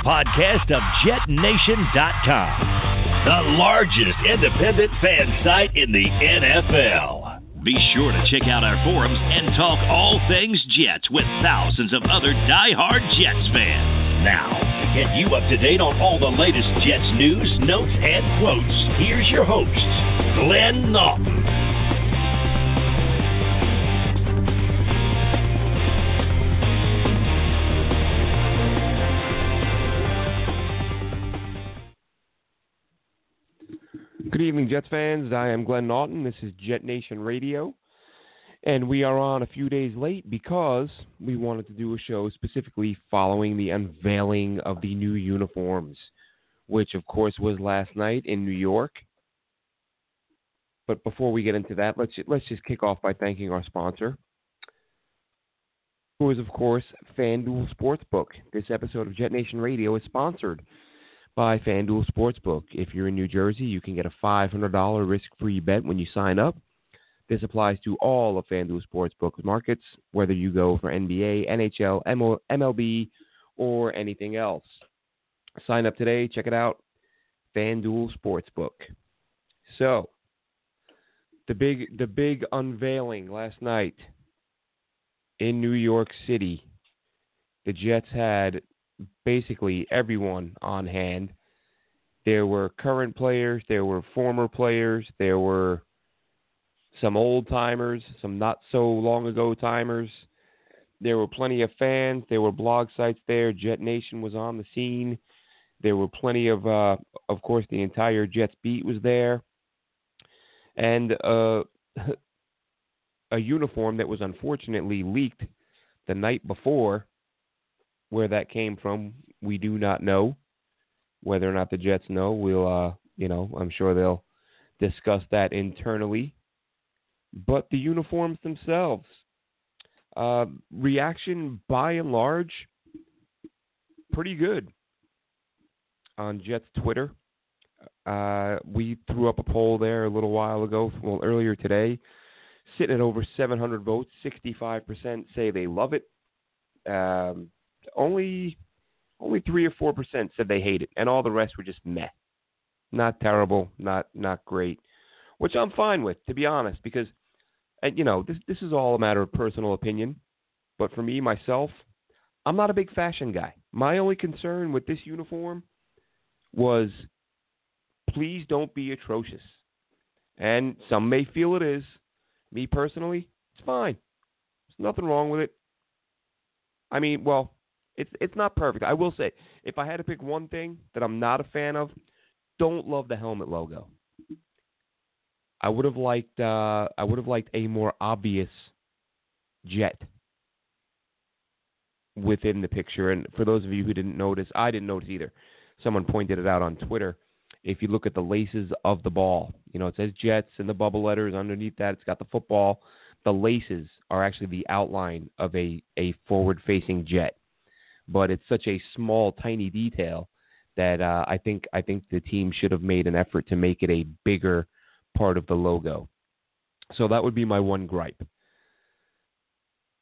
podcast of JetNation.com, the largest independent fan site in the NFL. Be sure to check out our forums and talk all things Jets with thousands of other die-hard Jets fans. Now, to get you up to date on all the latest Jets news, notes, and quotes, here's your host, Glenn Naughton. Good evening, Jets fans. I am Glenn Naughton. This is Jet Nation Radio. And we are on a few days late because we wanted to do a show specifically following the unveiling of the new uniforms, which, of course, was last night in New York. But before we get into that, let's let's just kick off by thanking our sponsor, who is, of course, FanDuel Sportsbook. This episode of Jet Nation Radio is sponsored by FanDuel Sportsbook. If you're in New Jersey, you can get a $500 risk-free bet when you sign up. This applies to all of FanDuel Sportsbook's markets, whether you go for NBA, NHL, MLB, or anything else. Sign up today. Check it out. FanDuel Sportsbook. So, the big the big unveiling last night in New York City. The Jets had basically everyone on hand. There were current players, there were former players, there were some old timers, some not so long ago timers. There were plenty of fans. There were blog sites there. Jet Nation was on the scene. There were plenty of, uh, of course, the entire Jets beat was there, and uh, a uniform that was unfortunately leaked the night before where that came from, we do not know. Whether or not the Jets know, we'll, uh, you know, I'm sure they'll discuss that internally. But the uniforms themselves, uh, reaction by and large, pretty good on Jets Twitter. Uh, we threw up a poll there a little while ago, well, earlier today, sitting at over 700 votes. 65% say they love it. Um, only only three or four percent said they hate it, and all the rest were just meh, not terrible, not not great, which I'm fine with, to be honest, because and you know this this is all a matter of personal opinion, but for me myself, I'm not a big fashion guy. My only concern with this uniform was please don't be atrocious. And some may feel it is. Me personally, it's fine. There's nothing wrong with it. I mean, well, it's it's not perfect. I will say, if I had to pick one thing that I'm not a fan of, don't love the helmet logo. I would have liked uh, I would have liked a more obvious jet within the picture. And for those of you who didn't notice, I didn't notice either. Someone pointed it out on Twitter. If you look at the laces of the ball, you know it says Jets and the bubble letters underneath that. It's got the football. The laces are actually the outline of a a forward facing jet but it's such a small, tiny detail that uh, I think I think the team should have made an effort to make it a bigger part of the logo. So that would be my one gripe.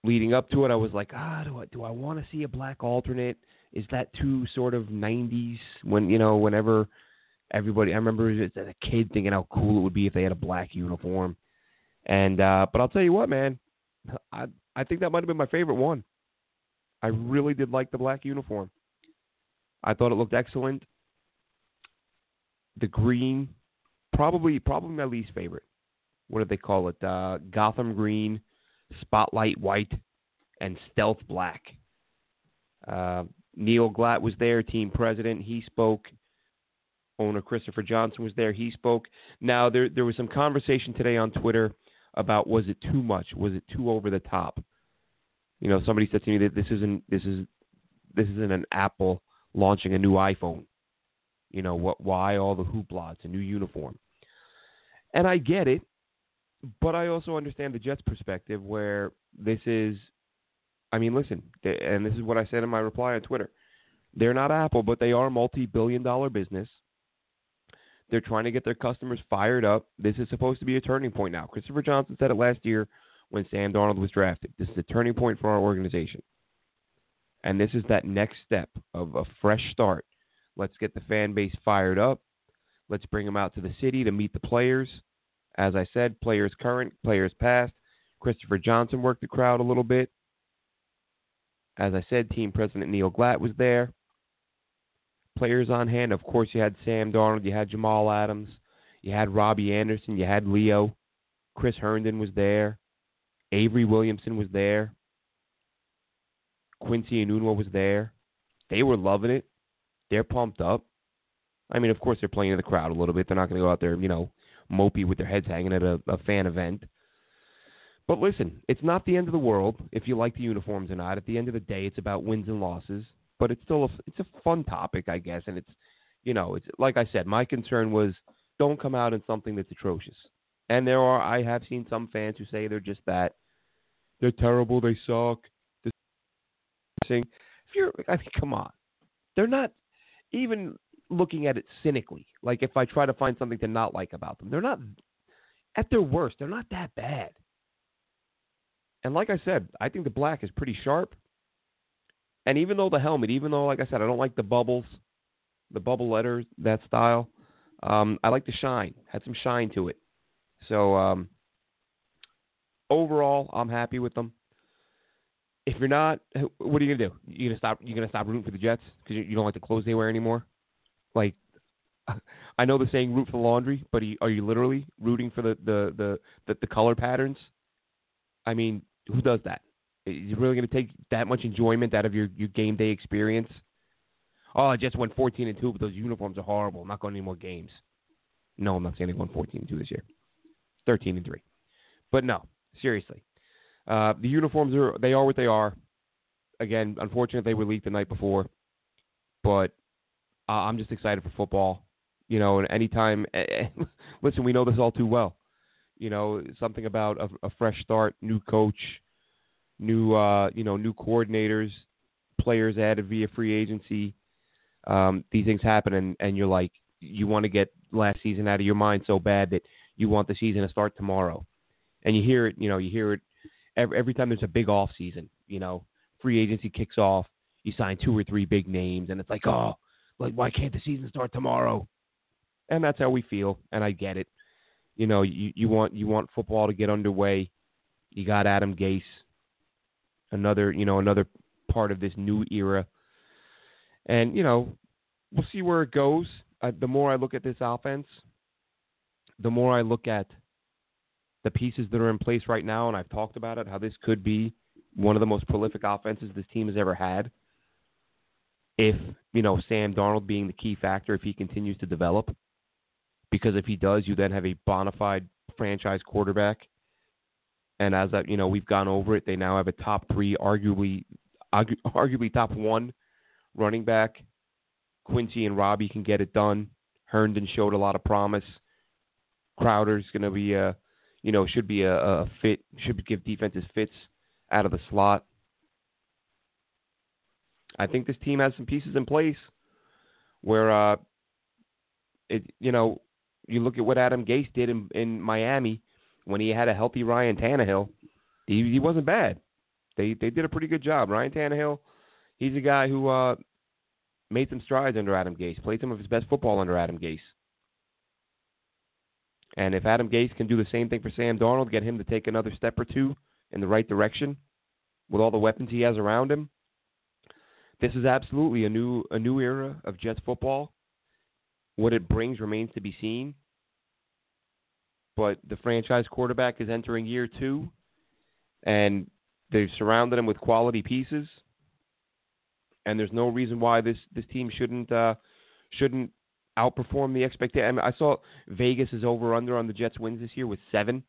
Leading up to it, I was like, ah, do I do I want to see a black alternate? Is that too sort of '90s? When you know, whenever everybody, I remember as a kid thinking how cool it would be if they had a black uniform. And uh, but I'll tell you what, man, I I think that might have been my favorite one. I really did like the black uniform. I thought it looked excellent. The green, probably probably my least favorite. What do they call it? Uh, Gotham green, spotlight white, and stealth black. Uh, Neil Glat was there, team president. He spoke. Owner Christopher Johnson was there. He spoke. Now there there was some conversation today on Twitter about was it too much? Was it too over the top? You know, somebody said to me that this isn't this is this isn't an Apple launching a new iPhone. You know what? Why all the hoopla? It's a new uniform, and I get it, but I also understand the Jets' perspective, where this is. I mean, listen, and this is what I said in my reply on Twitter. They're not Apple, but they are a multi-billion-dollar business. They're trying to get their customers fired up. This is supposed to be a turning point now. Christopher Johnson said it last year when Sam Darnold was drafted. This is a turning point for our organization. And this is that next step of a fresh start. Let's get the fan base fired up. Let's bring them out to the city to meet the players. As I said, players current, players past. Christopher Johnson worked the crowd a little bit. As I said, team president Neil Glat was there. Players on hand, of course, you had Sam Darnold, you had Jamal Adams, you had Robby Anderson, you had Leo. Chris Herndon was there. Avery Williamson was there. Quincy and Enunwa was there. They were loving it. They're pumped up. I mean, of course, they're playing in the crowd a little bit. They're not going to go out there, you know, mopey with their heads hanging at a, a fan event. But listen, it's not the end of the world if you like the uniforms or not. At the end of the day, it's about wins and losses. But it's still a, it's a fun topic, I guess, and it's you know, it's like I said, my concern was don't come out in something that's atrocious. And there are I have seen some fans who say they're just that. They're terrible. They suck. If you're, I mean, come on, they're not even looking at it cynically. Like if I try to find something to not like about them, they're not at their worst. They're not that bad. And like I said, I think the black is pretty sharp. And even though the helmet, even though, like I said, I don't like the bubbles, the bubble letters, that style, um, I like the shine. Had some shine to it. So um, overall, I'm happy with them. If you're not, what are you gonna do? You gonna stop? You gonna stop rooting for the Jets because you don't like the clothes they wear anymore? Like, I know the saying "root for the laundry," but are you literally rooting for the the the the, the color patterns? I mean, who does that? Is you really going to take that much enjoyment out of your, your game day experience? Oh, I just went 14 and 2, but those uniforms are horrible. I'm not going to any more games. No, I'm not saying they won 14 and 2 this year. 13 and 3. But no, seriously. Uh, the uniforms are they are what they are. Again, unfortunately, they were leaked the night before. But uh, I'm just excited for football. You know, and anytime, listen, we know this all too well. You know, something about a, a fresh start, new coach, new uh, you know new coordinators, players added via free agency. Um, these things happen, and, and you're like you want to get last season out of your mind so bad that you want the season to start tomorrow. And you hear it, you know, you hear it every, every time there's a big off season. You know, free agency kicks off, you sign two or three big names, and it's like, oh, like why can't the season start tomorrow? And that's how we feel, and I get it. You know, you, you want you want football to get underway. You got Adam Gase, another you know another part of this new era. And you know, we'll see where it goes. Uh, the more I look at this offense, the more I look at the pieces that are in place right now, and I've talked about it, how this could be one of the most prolific offenses this team has ever had. If you know Sam Darnold being the key factor, if he continues to develop, because if he does, you then have a bona fide franchise quarterback and as you know, we've gone over it. They now have a top three, arguably, arguably top one running back. Quincy and Robby can get it done. Herndon showed a lot of promise. Crowder's going to be a, you know, should be a, a fit, should give defenses fits out of the slot. I think this team has some pieces in place where, uh, it, you know, you look at what Adam Gase did in, in Miami when he had a healthy Ryan Tannehill, he he wasn't bad. They they did a pretty good job. Ryan Tannehill, he's a guy who uh, made some strides under Adam Gase, played some of his best football under Adam Gase. And if Adam Gase can do the same thing for Sam Darnold, get him to take another step or two in the right direction with all the weapons he has around him, this is absolutely a new a new era of Jets football. What it brings remains to be seen but the franchise quarterback is entering year two, and they've surrounded him with quality pieces. And there's no reason why this this team shouldn't uh, shouldn't outperform the expectation. I, saw Vegas is over under on the Jets wins this year with seven.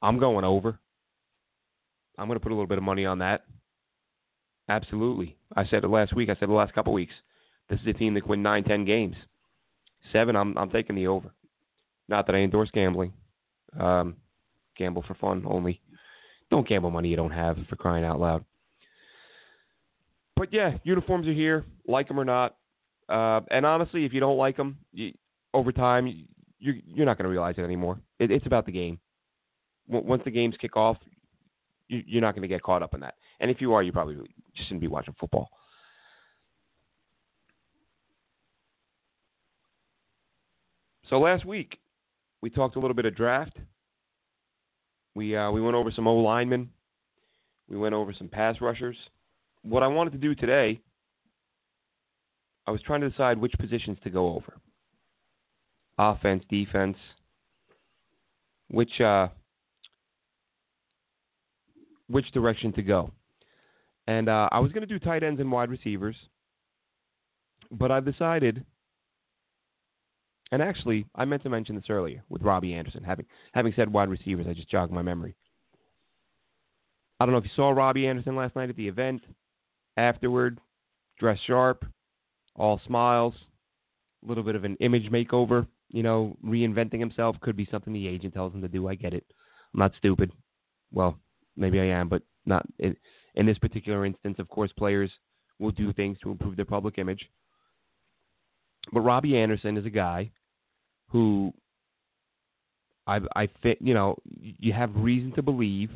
I'm going over. I'm going to put a little bit of money on that. Absolutely. I said it last week. I said the last couple weeks. This is a team that can win nine, ten games. Seven. I'm I'm taking the over. Not that I endorse gambling. Um, gamble for fun only. Don't gamble money you don't have for crying out loud. But yeah, uniforms are here, like them or not. Uh, and honestly, if you don't like them, you, over time, you're you're not going to realize it anymore. It, it's about the game. W- once the games kick off, You, you're not going to get caught up in that. And if you are, you probably just shouldn't be watching football. So last week we talked a little bit of draft. We uh, we went over some O linemen. We went over some pass rushers. What I wanted to do today, I was trying to decide which positions to go over. Offense, defense, which uh, which direction to go. And uh, I was going to do tight ends and wide receivers, but I've decided. And actually, I meant to mention this earlier with Robby Anderson. Having having said wide receivers, I just jogged my memory. I don't know if you saw Robby Anderson last night at the event. Afterward, dressed sharp, all smiles, a little bit of an image makeover. You know, reinventing himself could be something the agent tells him to do. I get it. I'm not stupid. Well, maybe I am, but not in, in this particular instance. Of course, players will do things to improve their public image. But Robby Anderson is a guy who I I fit. You know, you have reason to believe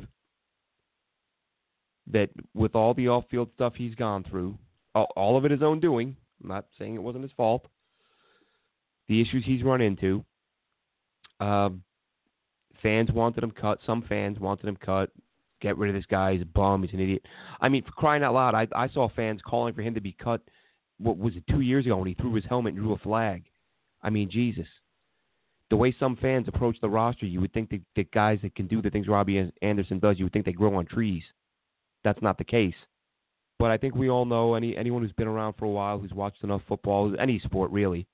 that with all the off-field stuff he's gone through, all, all of it his own doing. I'm not saying it wasn't his fault. The issues he's run into. Uh, fans wanted him cut. Some fans wanted him cut. Get rid of this guy. He's a bum. He's an idiot. I mean, for crying out loud, I, I saw fans calling for him to be cut. What was it? Two years ago when he threw his helmet and drew a flag. I mean, Jesus. The way some fans approach the roster, you would think that, that guys that can do the things Robby Anderson does, you would think they grow on trees. That's not the case. But I think we all know any anyone who's been around for a while, who's watched enough football, any sport really.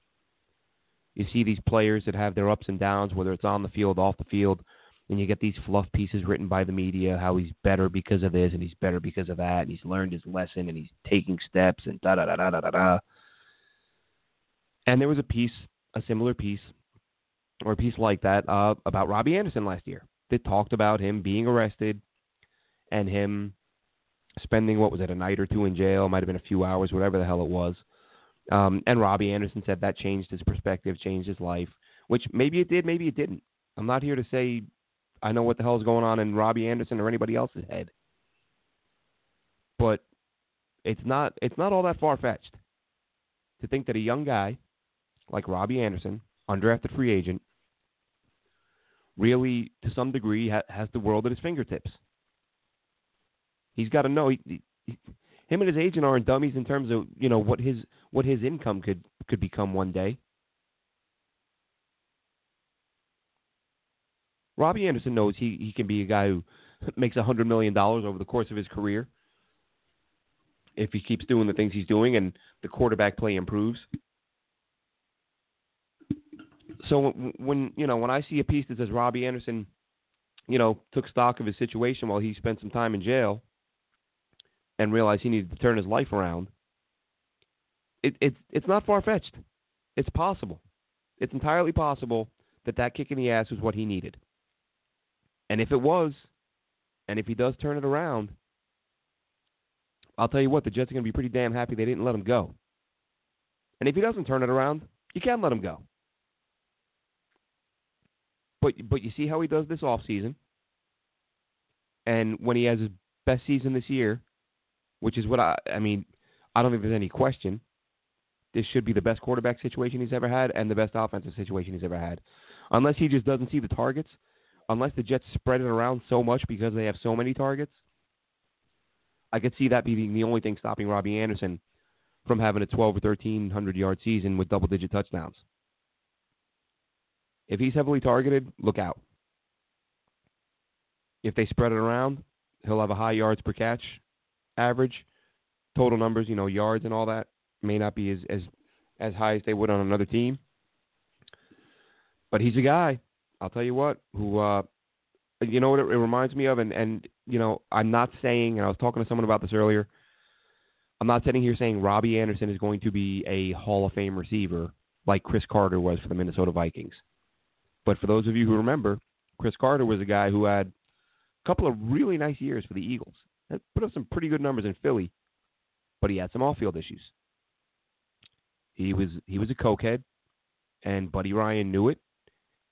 You see these players that have their ups and downs, whether it's on the field, off the field, and you get these fluff pieces written by the media, how he's better because of this and he's better because of that, and he's learned his lesson and he's taking steps and da da da da da da da. And there was a piece, a similar piece, or a piece like that, uh, about Robby Anderson last year that talked about him being arrested and him spending what was it a night or two in jail, might have been a few hours, whatever the hell it was. Um, and Robby Anderson said that changed his perspective, changed his life, which maybe it did, maybe it didn't. I'm not here to say I know what the hell is going on in Robby Anderson or anybody else's head, but it's not it's not all that far fetched to think that a young guy like Robby Anderson, undrafted free agent, really to some degree ha- has the world at his fingertips. He's got to know he, he, him and his agent aren't dummies in terms of you know what his what his income could could become one day. Robby Anderson knows he he can be a guy who makes a hundred million dollars over the course of his career if he keeps doing the things he's doing and the quarterback play improves. So when you know when I see a piece that says Robby Anderson, you know, took stock of his situation while he spent some time in jail and realized he needed to turn his life around, it, it's it's not far fetched. It's possible. It's entirely possible that that kick in the ass was what he needed. And if it was, and if he does turn it around, I'll tell you what, the Jets are going to be pretty damn happy they didn't let him go. And if he doesn't turn it around, you can let him go. But but you see how he does this off season, and when he has his best season this year, which is what I I mean, I don't think there's any question. This should be the best quarterback situation he's ever had and the best offensive situation he's ever had. Unless he just doesn't see the targets, unless the Jets spread it around so much because they have so many targets, I could see that being the only thing stopping Robby Anderson from having a 12 or 1300 yard season with double digit touchdowns. If he's heavily targeted, look out. If they spread it around, he'll have a high yards per catch average. Total numbers, you know, yards and all that may not be as as as high as they would on another team. But he's a guy, I'll tell you what, who uh you know what it, it reminds me of and and you know, I'm not saying and I was talking to someone about this earlier. I'm not sitting here saying Robby Anderson is going to be a Hall of Fame receiver like Cris Carter was for the Minnesota Vikings. But for those of you who remember, Cris Carter was a guy who had a couple of really nice years for the Eagles. Put up some pretty good numbers in Philly, but he had some off-field issues. He was he was a cokehead, and Buddy Ryan knew it,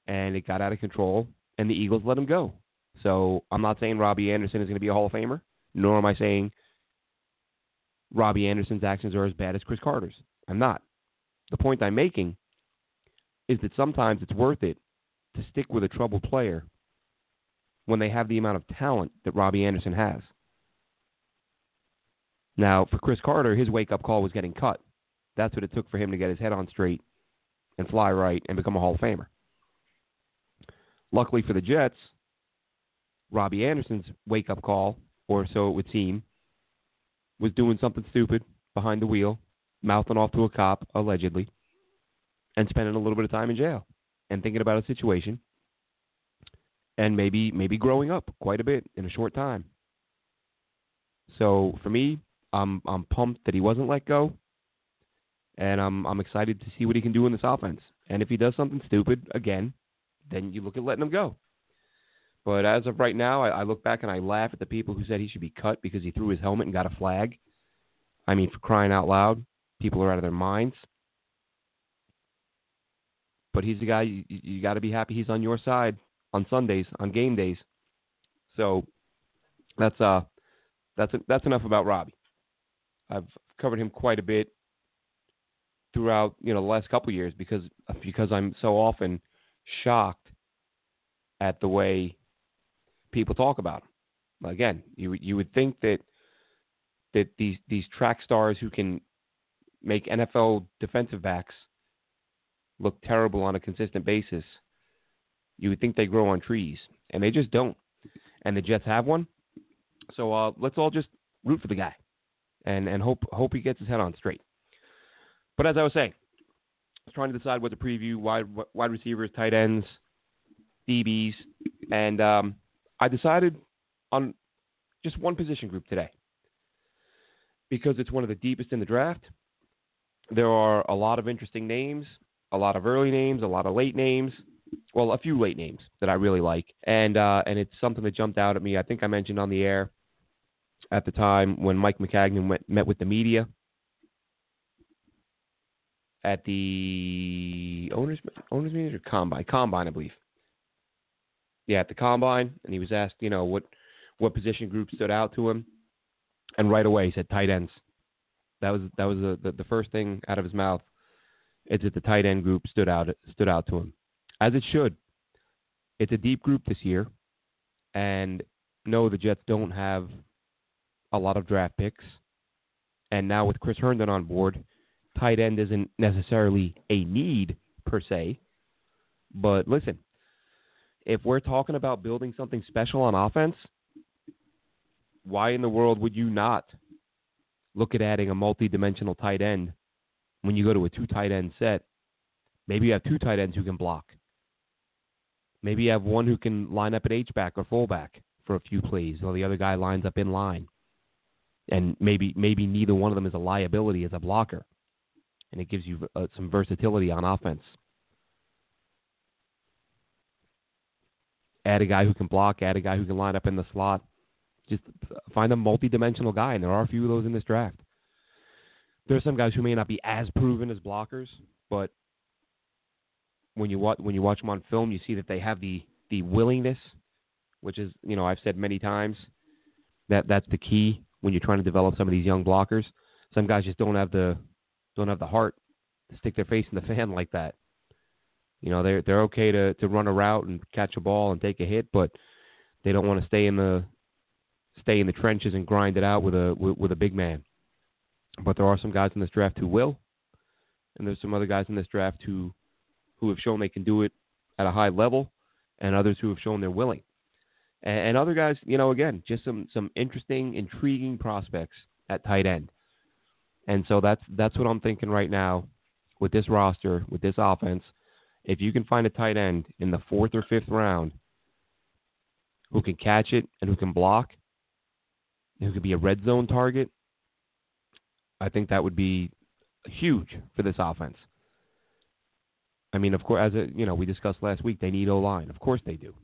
and it got out of control, and the Eagles let him go. So I'm not saying Robby Anderson is going to be a Hall of Famer, nor am I saying Robby Anderson's actions are as bad as Cris Carter's. I'm not. The point I'm making is that sometimes it's worth it to stick with a troubled player when they have the amount of talent that Robby Anderson has. Now, for Cris Carter, his wake up call was getting cut. That's what it took for him to get his head on straight and fly right and become a Hall of Famer. Luckily for the Jets, Robby Anderson's wake up call, or so it would seem, was doing something stupid behind the wheel, mouthing off to a cop, allegedly, and spending a little bit of time in jail and thinking about a situation and maybe maybe growing up quite a bit in a short time. So for me, I'm I'm pumped that he wasn't let go, and I'm I'm excited to see what he can do in this offense. And if he does something stupid again, then you look at letting him go. But as of right now, I, I look back and I laugh at the people who said he should be cut because he threw his helmet and got a flag. I mean, for crying out loud, people are out of their minds. But he's the guy you, you got to be happy he's on your side on Sundays on game days. So that's uh that's that's enough about Robby. I've covered him quite a bit throughout you know the last couple years because because I'm so often shocked at the way people talk about him. Again, you you would think that that these these track stars who can make NFL defensive backs look terrible on a consistent basis, you would think they grow on trees, and they just don't. And the Jets have one, so uh, let's all just root for the guy, and and hope hope he gets his head on straight. But as I was saying, I was trying to decide what to preview: wide wide receivers, tight ends, DBs, and um, I decided on just one position group today because it's one of the deepest in the draft. There are a lot of interesting names, a lot of early names, a lot of late names. Well, a few late names that I really like, and uh, and it's something that jumped out at me. I think I mentioned on the air at the time when Mike Maccagnan went, met with the media at the owners owners meeting or combine combine, I believe. Yeah, at the combine, and he was asked, you know, what what position group stood out to him, and right away he said tight ends. That was that was the, the, the first thing out of his mouth. It's that the tight end group stood out stood out to him, as it should. It's a deep group this year, and no, the Jets don't have a lot of draft picks, and now with Chris Herndon on board, tight end isn't necessarily a need per se. But listen, if we're talking about building something special on offense, why in the world would you not look at adding a multi-dimensional tight end when you go to a two tight end set? Maybe you have two tight ends who can block. Maybe you have one who can line up at H back or fullback for a few plays, while the other guy lines up in line. And maybe maybe neither one of them is a liability as a blocker and it gives you uh, some versatility on offense. Add a guy who can block, add a guy who can line up in the slot. Just find a multi-dimensional guy, and there are a few of those in this draft. There are some guys who may not be as proven as blockers, but when you watch when you watch them on film, you see that they have the the willingness, which is you know I've said many times that that's the key when you're trying to develop some of these young blockers. Some guys just don't have the don't have the heart to stick their face in the fan like that. You know, they're they're okay to to run a route and catch a ball and take a hit, but they don't want to stay in the stay in the trenches and grind it out with a with, with a big man. But there are some guys in this draft who will, and there's some other guys in this draft who who have shown they can do it at a high level, and others who have shown they're willing. And, and other guys, you know, again, just some some interesting, intriguing prospects at tight end. And so that's that's what I'm thinking right now with this roster, with this offense. If you can find a tight end in the fourth or fifth round who can catch it and who can block, who could be a red zone target, I think that would be huge for this offense. I mean, of course, as a, you know, we discussed last week, they need O line. Of course, they do.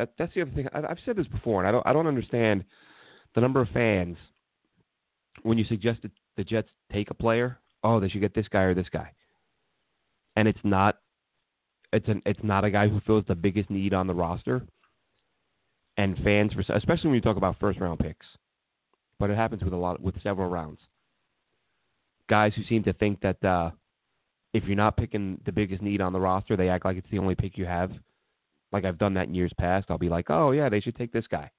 That that's the other thing. I, I've said this before, and I don't I don't understand the number of fans when you suggest that the Jets take a player, oh, they should get this guy or this guy, and it's not, it's an it's not a guy who fills the biggest need on the roster. and fans, especially when you talk about first round picks, but it happens with a lot with several rounds. Guys who seem to think that uh, if you're not picking the biggest need on the roster, they act like it's the only pick you have. Like I've done that in years past. I'll be like, oh yeah, they should take this guy,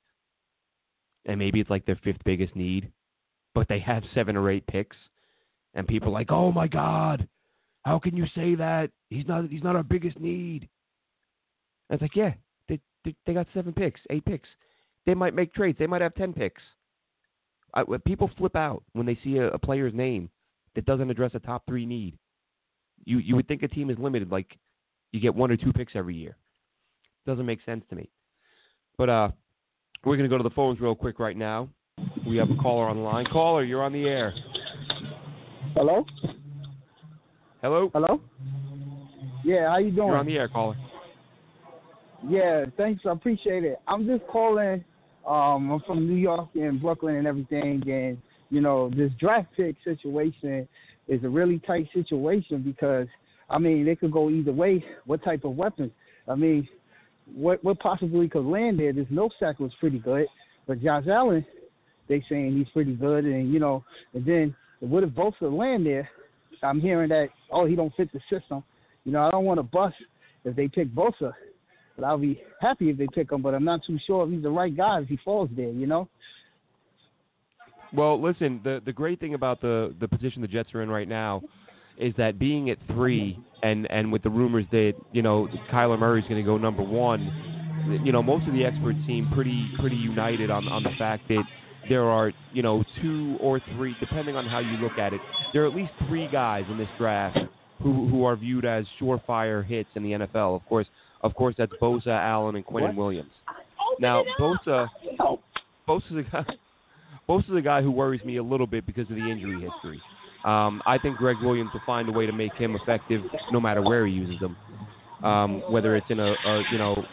and maybe it's like their fifth biggest need, but they have seven or eight picks, and people are like, oh my god, how can you say that? He's not he's not our biggest need. And it's like, yeah, they, they they got seven picks, eight picks. They might make trades. They might have ten picks. I, people flip out when they see a, a player's name that doesn't address a top three need. You you would think a team is limited, like you get one or two picks every year. Doesn't make sense to me. But uh, we're gonna go to the phones real quick right now. We have a caller on the line. Caller, you're on the air. Hello. Hello. Hello. Yeah, how you doing? You're on the air, caller. Yeah, thanks. I appreciate it. I'm just calling. Um, I'm from New York and Brooklyn and everything, and you know this draft pick situation is a really tight situation because I mean they could go either way. What type of weapons? I mean, what what possibly could land there? This Millsap was pretty good, but Josh Allen, they saying he's pretty good, and you know, and then what if both of land there? I'm hearing that oh he don't fit the system. You know, I don't want to bust if they pick Bosa, but I'll be happy if they pick him. But I'm not too sure if he's the right guy if he falls there. You know. Well, listen, the the great thing about the the position the Jets are in right now is that being at three and and with the rumors that you know Kyler Murray's going to go number one, you know most of the experts seem pretty pretty united on on the fact that there are you know two or three, depending on how you look at it, there are at least three guys in this draft who who are viewed as surefire hits in the NFL. Of course, of course that's Bosa, Allen, and Quinnen Williams. Now Bosa, Bosa's a guy. Bosa's a guy who worries me a little bit because of the injury history. Um, I think Gregg Williams will find a way to make him effective no matter where he uses him. Um, whether it's in a, a you know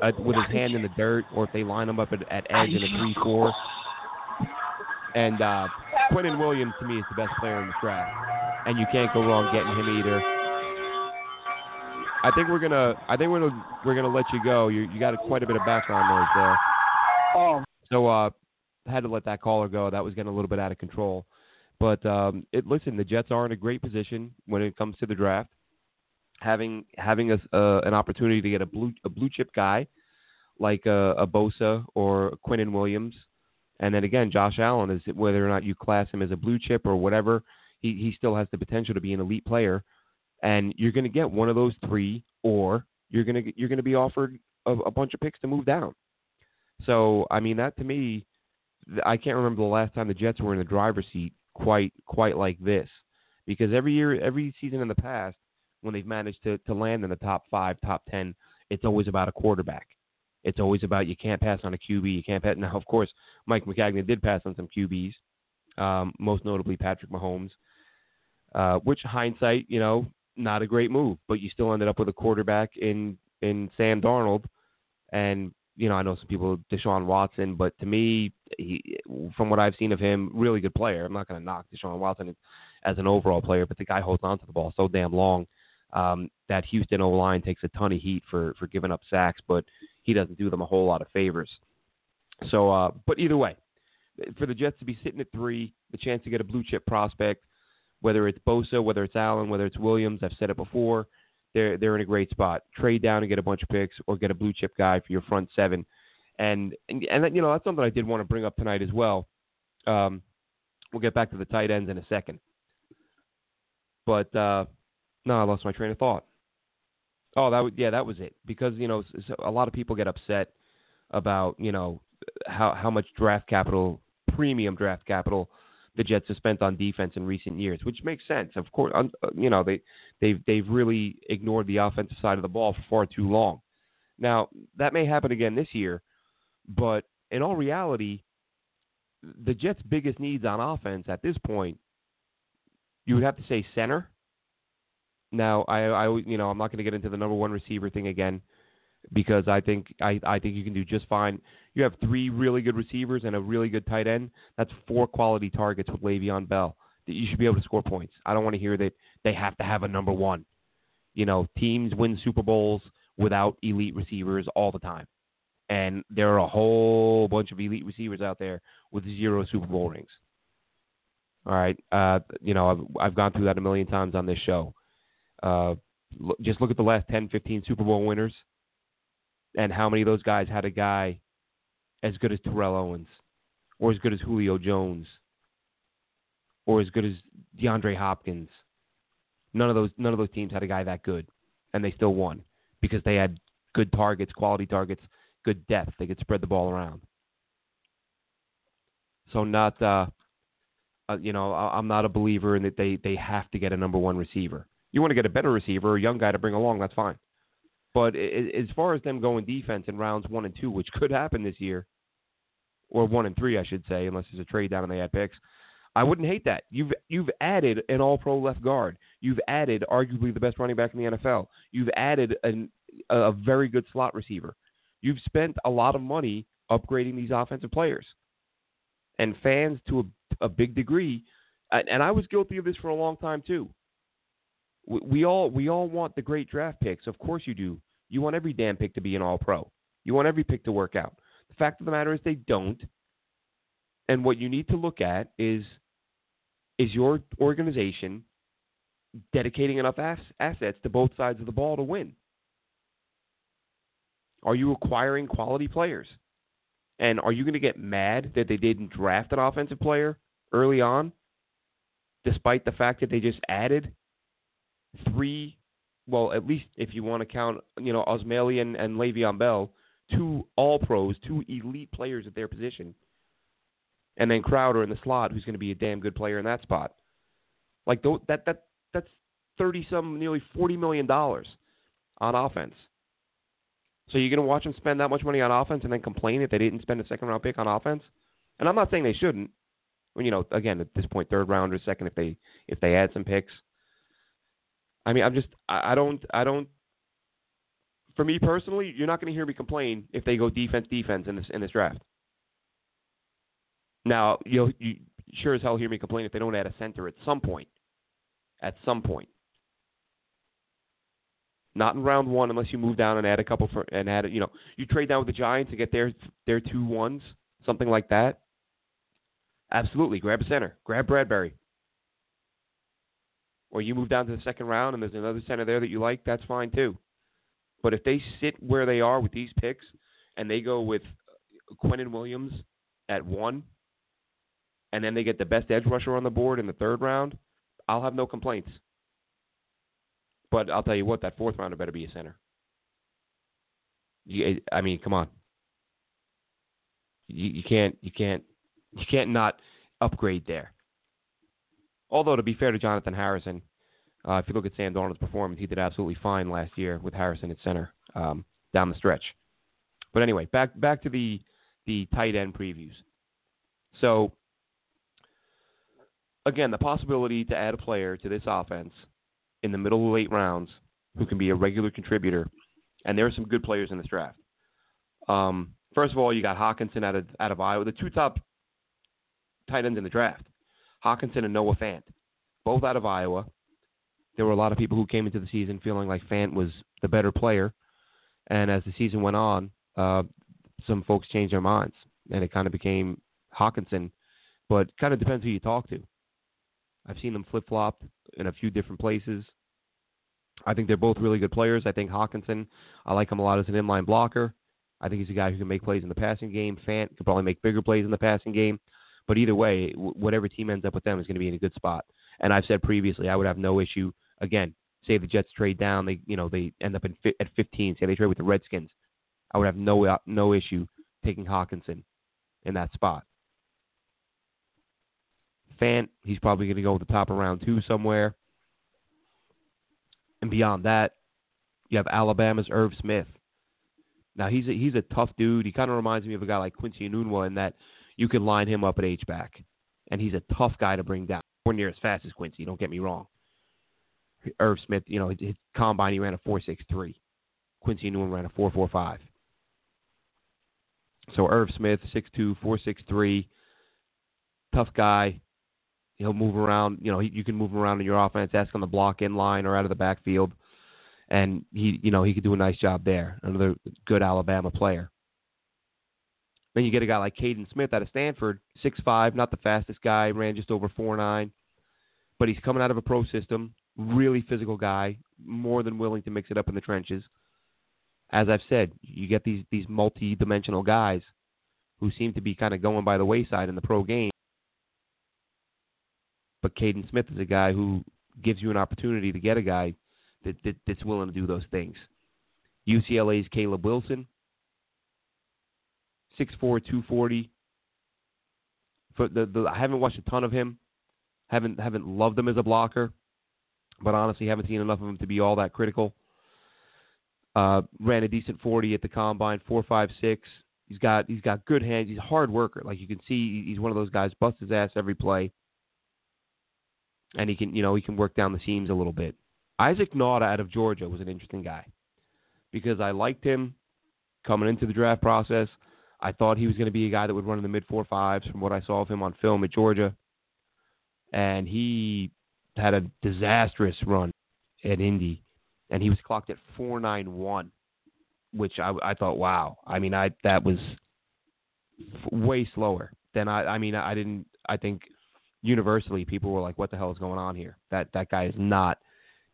a, with his hand in the dirt or if they line him up at, at edge in a three-four. And uh, Quinnen Williams to me is the best player in the draft, and you can't go wrong getting him either. I think we're gonna I think we're gonna we're gonna let you go. You you got quite a bit of background noise there. Um, so uh, had to let that caller go. That was getting a little bit out of control. But um, it, listen, the Jets are in a great position when it comes to the draft. Having having a, uh, an opportunity to get a blue a blue chip guy like a, a Bosa or Quinnen Williams, and then again Josh Allen is whether or not you class him as a blue chip or whatever, he he still has the potential to be an elite player, and you're going to get one of those three, or you're going to you're going to be offered a, a bunch of picks to move down. So I mean that to me I can't remember the last time the Jets were in the driver's seat quite quite like this, because every year, every season in the past, when they've managed to to land in the top five, top ten, it's always about a quarterback. It's always about you can't pass on a QB. You can't pass. Now, of course, Mike Maccagnan did pass on some QBs, um, most notably Patrick Mahomes, uh, which hindsight, you know, not a great move, but you still ended up with a quarterback in in Sam Darnold, and you know, I know some people Deshaun Watson, but to me, he, from what I've seen of him, really good player. I'm not going to knock Deshaun Watson as an overall player, but the guy holds on to the ball so damn long. Um, that Houston O line takes a ton of heat for for giving up sacks, but he doesn't do them a whole lot of favors. So, uh, but either way, for the Jets to be sitting at three, the chance to get a blue chip prospect, whether it's Bosa, whether it's Allen, whether it's Williams, I've said it before they're they're in a great spot. Trade down and get a bunch of picks, or get a blue chip guy for your front seven. And and, and you know that's something I did want to bring up tonight as well. Um, we'll get back to the tight ends in a second. But uh, no, I lost my train of thought. Oh, that was, yeah, that was it. Because you know, a lot of people get upset about you know how how much draft capital, premium draft capital, the Jets have spent on defense in recent years, which makes sense. Of course, uh, you know they they've they've really ignored the offensive side of the ball for far too long. Now that may happen again this year, but in all reality, the Jets' biggest needs on offense at this point, you would have to say center. Now I I you know I'm not going to get into the number one receiver thing again because I think I, I think you can do just fine. You have three really good receivers and a really good tight end. That's four quality targets with Le'Veon Bell. That you should be able to score points. I don't want to hear that they have to have a number one. You know, teams win Super Bowls without elite receivers all the time. And there are a whole bunch of elite receivers out there with zero Super Bowl rings. All right, uh, you know I've I've gone through that a million times on this show. Uh, just look at the last 10, 15 Super Bowl winners, and how many of those guys had a guy as good as Terrell Owens, or as good as Julio Jones, or as good as DeAndre Hopkins. None of those none of those teams had a guy that good, and they still won because they had good targets, quality targets, good depth. They could spread the ball around. So not, uh, uh, you know, I'm not a believer in that they they have to get a number one receiver. You want to get a better receiver, a young guy to bring along, that's fine. But as far as them going defense in rounds one and two, which could happen this year, or one and three, I should say, unless there's a trade down and they add picks, I wouldn't hate that. You've you've added an All-Pro left guard. You've added arguably the best running back in the NFL. You've added an, a very good slot receiver. You've spent a lot of money upgrading these offensive players, and fans to a, a big degree. And I was guilty of this for a long time too. We, all we all want the great draft picks. Of course you do. You want every damn pick to be an All-Pro. You want every pick to work out. The fact of the matter is they don't. And what you need to look at is is your organization dedicating enough ass- assets to both sides of the ball to win? Are you acquiring quality players? And are you going to get mad that they didn't draft an offensive player early on, despite the fact that they just added three, well, at least if you want to count, you know, Osemele and, and Le'Veon Bell, two all pros, two elite players at their position and then Crowder in the slot, who's going to be a damn good player in that spot. Like that that that's thirty some, nearly forty million dollars on offense. So you're going to watch them spend that much money on offense and then complain if they didn't spend a second round pick on offense? And I'm not saying they shouldn't. Well, you know, again at this point, third round or second if they if they add some picks. I mean, I'm just I, I don't I don't. For me personally, you're not going to hear me complain if they go defense defense in this in this draft. Now, you'll you sure as hell hear me complain if they don't add a center at some point. At some point. Not in round one unless you move down and add a couple for and add a, you know you trade down with the Giants to get their their two ones something like that. Absolutely, grab a center, grab Bradbury, or you move down to the second round and there's another center there that you like. That's fine too. But if they sit where they are with these picks and they go with Quinnen Williams at one and then they get the best edge rusher on the board in the third round, I'll have no complaints. But I'll tell you what, that fourth rounder better be a center. You, I mean, come on. You, you can't, you can't, you can't not upgrade there. Although to be fair to Jonathan Harrison, uh, if you look at Sam Darnold's performance, he did absolutely fine last year with Harrison at center um, down the stretch. But anyway, back back to the the tight end previews. So again, the possibility to add a player to this offense in the middle of late rounds who can be a regular contributor, and there are some good players in this draft. Um, first of all, you got Hockenson out of out of Iowa, the two top tight ends in the draft, Hockenson and Noah Fant, both out of Iowa. There were a lot of people who came into the season feeling like Fant was the better player, and as the season went on, uh, some folks changed their minds, and it kind of became Hockenson. But kind of depends who you talk to. I've seen them flip flopped in a few different places. I think they're both really good players. I think Hockenson, I like him a lot as an inline blocker. I think he's a guy who can make plays in the passing game. Fant could probably make bigger plays in the passing game. But either way, whatever team ends up with them is going to be in a good spot. And I've said previously, I would have no issue. Again, say the Jets trade down, they you know they end up in, at 15. Say they trade with the Redskins, I would have no uh, no issue taking Hockenson in that spot. Fant, he's probably going to go with the top of round two somewhere. And beyond that, you have Alabama's Irv Smith. Now he's a, he's a tough dude. He kind of reminds me of a guy like Quincy Enunwa in that you can line him up at H back, and he's a tough guy to bring down. We're near as fast as Quincy. Don't get me wrong. Irv Smith, you know, his combine he ran a four six three. Quincy Enunwa ran a four four five. So Irv Smith, six two, four six three, tough guy. He'll move around. You know, he, you can move him around in your offense, ask him to block in line or out of the backfield, and he, you know, he could do a nice job there. Another good Alabama player. Then you get a guy like Kaden Smith out of Stanford, six five, not the fastest guy, ran just over four nine, but he's coming out of a pro system, really physical guy, more than willing to mix it up in the trenches. As I've said, you get these these multi-dimensional guys who seem to be kind of going by the wayside in the pro game. But Kaden Smith is a guy who gives you an opportunity to get a guy that, that that's willing to do those things. UCLA's Caleb Wilson, 6'4", 240. For the, the I haven't watched a ton of him. Haven't haven't loved him as a blocker, but honestly haven't seen enough of him to be all that critical. Uh, ran a decent 40 at the combine, four five six. He's got he's got good hands. He's a hard worker. Like you can see, he's one of those guys busts his ass every play, and he can you know he can work down the seams a little bit. Isaac Nauta out of Georgia was an interesting guy because I liked him coming into the draft process. I thought he was going to be a guy that would run in the mid four fives from what I saw of him on film at Georgia, and he had a disastrous run at Indy, and he was clocked at four nine one, which I, I thought, wow. I mean, I that was way slower than I. I mean, I didn't. I think universally people were like, "What the hell is going on here?" That that guy is not.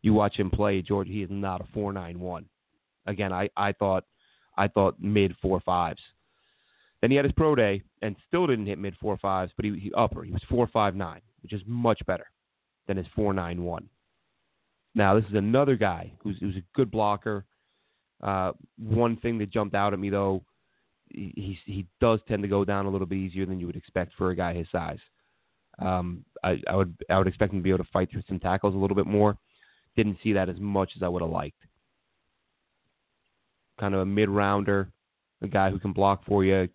You watch him play, George. He is not a four nine one. Again, I I thought I thought mid four fives. Then he had his pro day and still didn't hit mid four fives, but he, he upper. He was four five nine, which is much better than his four nine one. Now this is another guy who's who's a good blocker. Uh, one thing that jumped out at me though, he he does tend to go down a little bit easier than you would expect for a guy his size. Um, I, I would I would expect him to be able to fight through some tackles a little bit more. Didn't see that as much as I would have liked. Kind of a mid rounder, a guy who can block for you,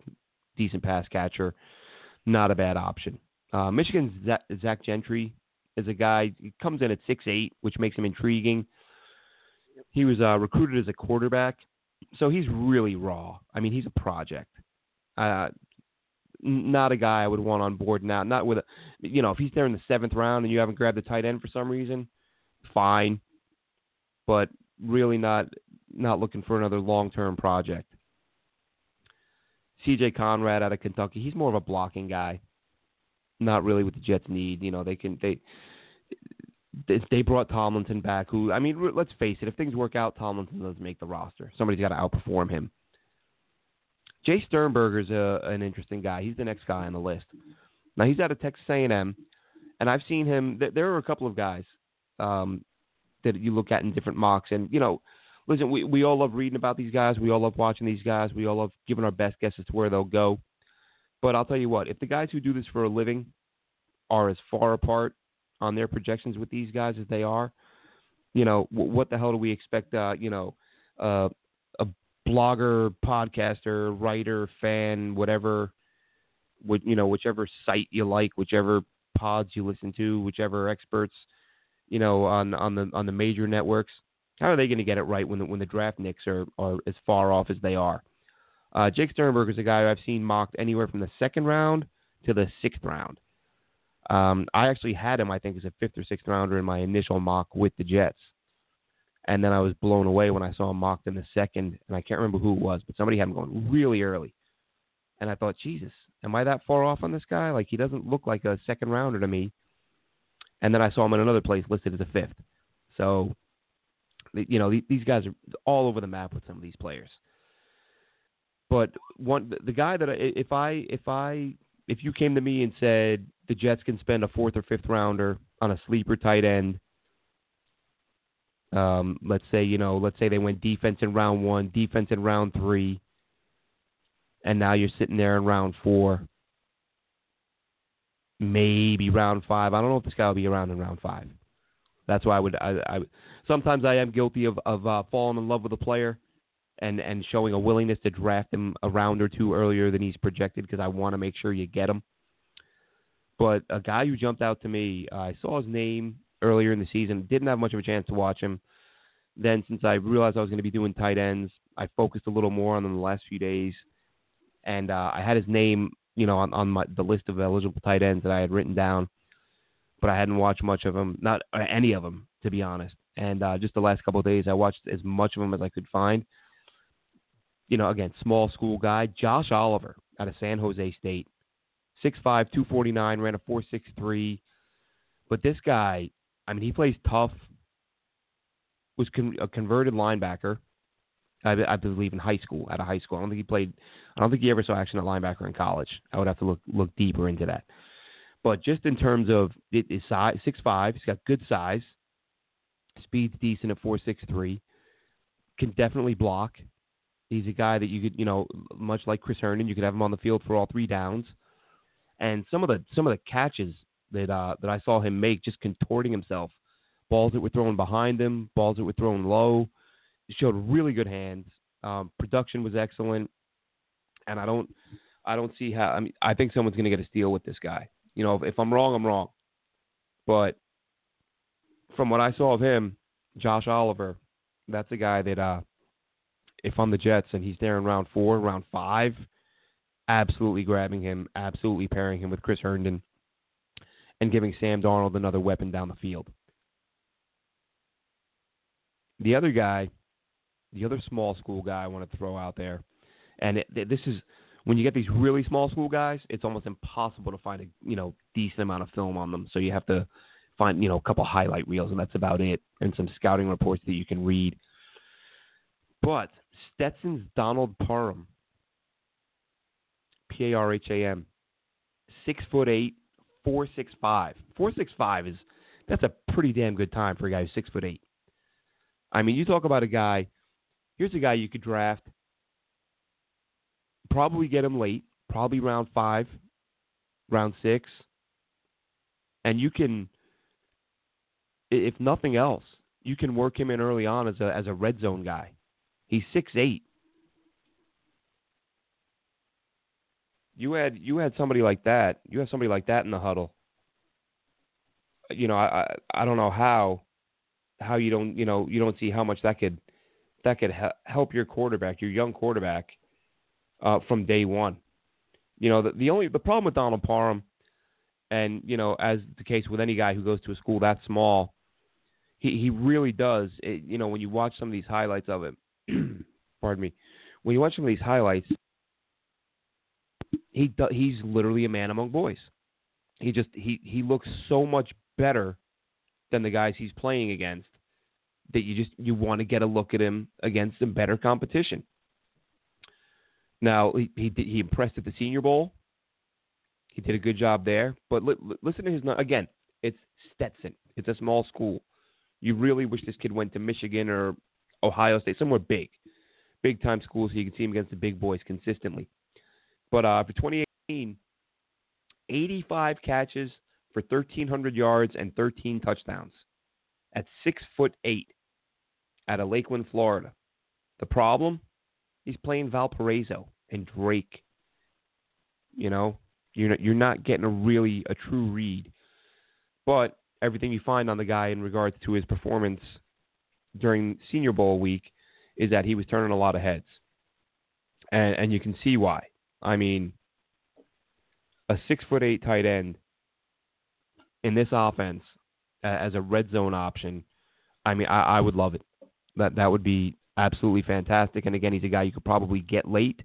decent pass catcher, not a bad option. Uh, Michigan's Zach Gentry is a guy. He comes in at six eight, which makes him intriguing. He was uh, recruited as a quarterback, so he's really raw. I mean, he's a project. Uh, not a guy I would want on board now. Not with a, you know, if he's there in the seventh round and you haven't grabbed the tight end for some reason, fine. But really not not looking for another long term project. CJ Conrad out of Kentucky, he's more of a blocking guy. Not really what the Jets need. You know, they can they they brought Tomlinson back. Who I mean, let's face it, if things work out, Tomlinson doesn't make the roster. Somebody's got to outperform him. Jace Sternberger's a, an interesting guy. He's the next guy on the list. Now he's out of Texas A&M, and I've seen him. There are a couple of guys um, that you look at in different mocks, and you know, listen, we we all love reading about these guys. We all love watching these guys. We all love giving our best guesses to where they'll go. But I'll tell you what, if the guys who do this for a living are as far apart on their projections with these guys as they are, you know, w- what the hell do we expect? Uh, you know, uh, a blogger, podcaster, writer, fan, whatever, would you know, whichever site you like, whichever pods you listen to, whichever experts, you know, on on the on the major networks. How are they going to get it right when the when the draft nicks are are as far off as they are? Uh, Jace Sternberger is a guy I've seen mocked anywhere from the second round to the sixth round. Um, I actually had him, I think, as a fifth or sixth rounder in my initial mock with the Jets. And then I was blown away when I saw him mocked in the second, and I can't remember who it was, but somebody had him going really early. And I thought, Jesus, am I that far off on this guy? Like, he doesn't look like a second rounder to me. And then I saw him in another place listed as a fifth. So, you know, these guys are all over the map with some of these players. But one, the guy that I, if I if I if you came to me and said the Jets can spend a fourth or fifth rounder on a sleeper tight end, um, let's say you know, let's say they went defense in round one, defense in round three, and now you're sitting there in round four, maybe round five. I don't know if this guy will be around in round five. That's why I would. I, I sometimes I am guilty of of uh, falling in love with a player and and showing a willingness to draft him a round or two earlier than he's projected because I want to make sure you get him. But a guy who jumped out to me, uh, I saw his name earlier in the season. Didn't have much of a chance to watch him. Then, since I realized I was going to be doing tight ends, I focused a little more on them the last few days, and uh, I had his name, you know, on, on my the list of eligible tight ends that I had written down, but I hadn't watched much of them, not uh, any of them, to be honest. And uh, just the last couple of days, I watched as much of them as I could find you know, again, small school guy, Josh Oliver out of San Jose State. 6'5", 249, ran a 4.63. But this guy, I mean, he plays tough. Was con- a converted linebacker, I, I, believe, in high school. Out of high school, I don't think he played. I don't think he ever saw action at linebacker in college. I would have to look look deeper into that. But just in terms of it, his size, six five, he's got good size. Speed's decent at four six three. Can definitely block. He's a guy that you could, you know, much like Chris Herndon, you could have him on the field for all three downs. And some of the some of the catches that uh, that I saw him make, just contorting himself, balls that were thrown behind him, balls that were thrown low, he showed really good hands. Um, production was excellent, and I don't I don't see how. I mean, I think someone's going to get a steal with this guy. You know, if, I'm wrong, I'm wrong. But from what I saw of him, Josh Oliver, that's a guy that uh, if I'm the Jets and he's there in round four, round five, absolutely grabbing him, absolutely pairing him with Chris Herndon, and giving Sam Darnold another weapon down the field. The other guy, the other small school guy I want to throw out there, and it, this is when you get these really small school guys, it's almost impossible to find a you know decent amount of film on them. So you have to find you know a couple highlight reels, and that's about it, and some scouting reports that you can read. But Stetson's Donald Parham, P A R H A M, six foot eight, four six five. Four six five is that's a pretty damn good time for a guy who's six foot eight. I mean, you talk about a guy. Here's a guy you could draft. Probably get him late, probably round five, round six, and you can, if nothing else, you can work him in early on as a as a red zone guy. He's six eight. You had you had somebody like that. You have somebody like that in the huddle. You know, I I, I don't know how how you don't you know you don't see how much that could that could help your quarterback, your young quarterback, uh, from day one. You know, the, the only the problem with Donald Parham, and you know, as the case with any guy who goes to a school that small, he he really does. It, you know, when you watch some of these highlights of him, pardon me, when you watch some of these highlights, he do, he's literally a man among boys. He just he he looks so much better than the guys he's playing against that you just you want to get a look at him against some better competition. Now he he, he impressed at the Senior Bowl. He did a good job there, but li- listen to his again. It's Stetson. It's a small school. You really wish this kid went to Michigan or Ohio State, somewhere big, big time school, so you can see him against the big boys consistently. But uh, for 2018, 85 catches for 1,300 yards and 13 touchdowns at six foot eight out of Lakeland, Florida. The problem? He's playing Valparaiso and Drake. You know, you're not, you're not getting a really a true read. But everything you find on the guy in regards to his performance during Senior Bowl week is that he was turning a lot of heads, and and you can see why. I mean, a six foot eight tight end in this offense uh, as a red zone option. I mean, I, I would love it. That that would be absolutely fantastic. And again, he's a guy you could probably get late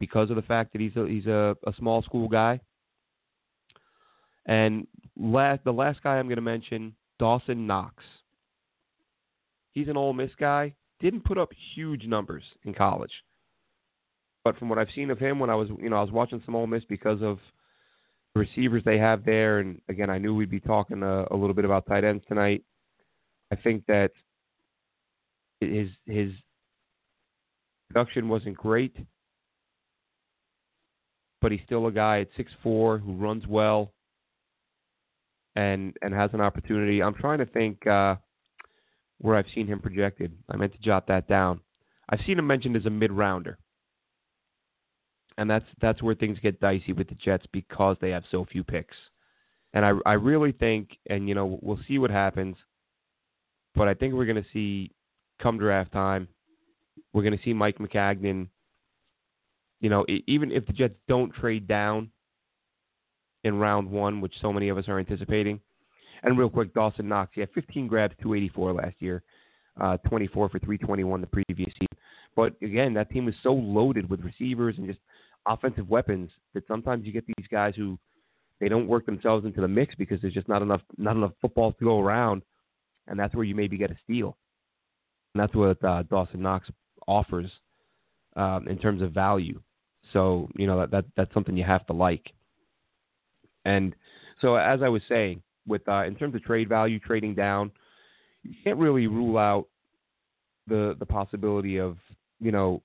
because of the fact that he's a, he's a, a small school guy. And last, the last guy I'm going to mention, Dawson Knox. He's an Ole Miss guy. Didn't put up huge numbers in college, but from what I've seen of him, when I was you know I was watching some Ole Miss because of the receivers they have there, and again I knew we'd be talking a, a little bit about tight ends tonight. I think that his his production wasn't great, but he's still a guy at six four who runs well and and has an opportunity. I'm trying to think uh, where I've seen him projected. I meant to jot that down. I've seen him mentioned as a mid rounder. And that's that's where things get dicey with the Jets because they have so few picks. And I I really think and you know we'll see what happens, but I think we're going to see come draft time, we're going to see Mike Maccagnan. You know, even if the Jets don't trade down in round one, which so many of us are anticipating. And real quick, Dawson Knox, yeah, 15 grabs, 284 last year, uh, 24 for 321 the previous season. But again, that team is so loaded with receivers and just offensive weapons that sometimes you get these guys who they don't work themselves into the mix because there's just not enough not enough football to go around, and that's where you maybe get a steal. And that's what uh, Dawson Knox offers um, in terms of value. So you know that, that that's something you have to like. And so as I was saying, with uh, in terms of trade value, trading down, you can't really rule out the the possibility of you know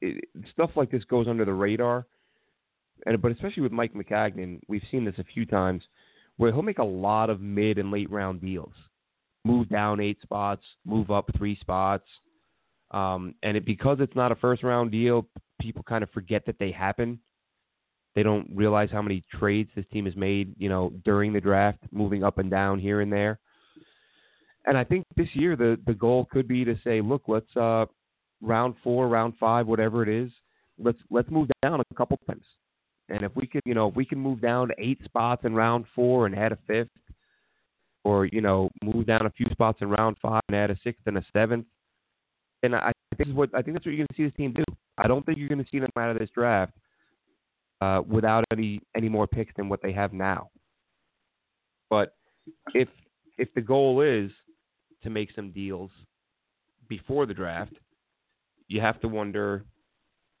it, stuff like this goes under the radar. And but especially with Mike Maccagnan, we've seen this a few times where he'll make a lot of mid and late round deals, move down eight spots, move up three spots, um, and it, because it's not a first round deal, people kind of forget that they happen. They don't realize how many trades this team has made, you know, during the draft, moving up and down here and there. And I think this year the the goal could be to say, look, let's uh, round four, round five, whatever it is, let's let's move down a couple times. And if we could, you know, if we can move down eight spots in round four and add a fifth, or you know, move down a few spots in round five and add a sixth and a seventh, and I think is what I think that's what you're going to see this team do. I don't think you're going to see them out of this draft uh, without any any more picks than what they have now. But if if the goal is to make some deals before the draft, you have to wonder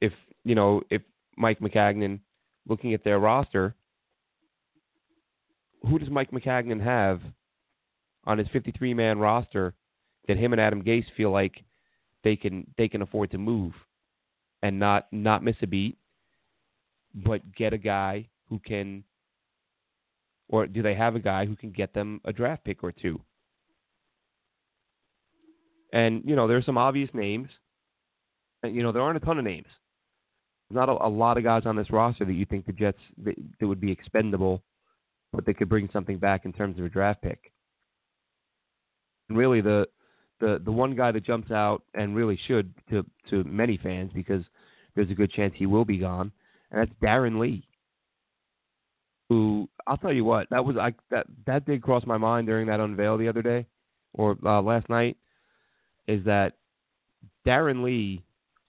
if you know if Mike Maccagnan, looking at their roster, who does Mike Maccagnan have on his 53 man roster that him and Adam Gase feel like they can they can afford to move and not not miss a beat, but get a guy who can, or do they have a guy who can get them a draft pick or two? And you know, there's some obvious names. You know, there aren't a ton of names. There's not a, a lot of guys on this roster that you think the Jets that, that would be expendable, but they could bring something back in terms of a draft pick. And really, the the the one guy that jumps out and really should to to many fans because there's a good chance he will be gone, and that's Darron Lee. Who I'll tell you what that was I that that did cross my mind during that unveil the other day or uh, last night, is that Darron Lee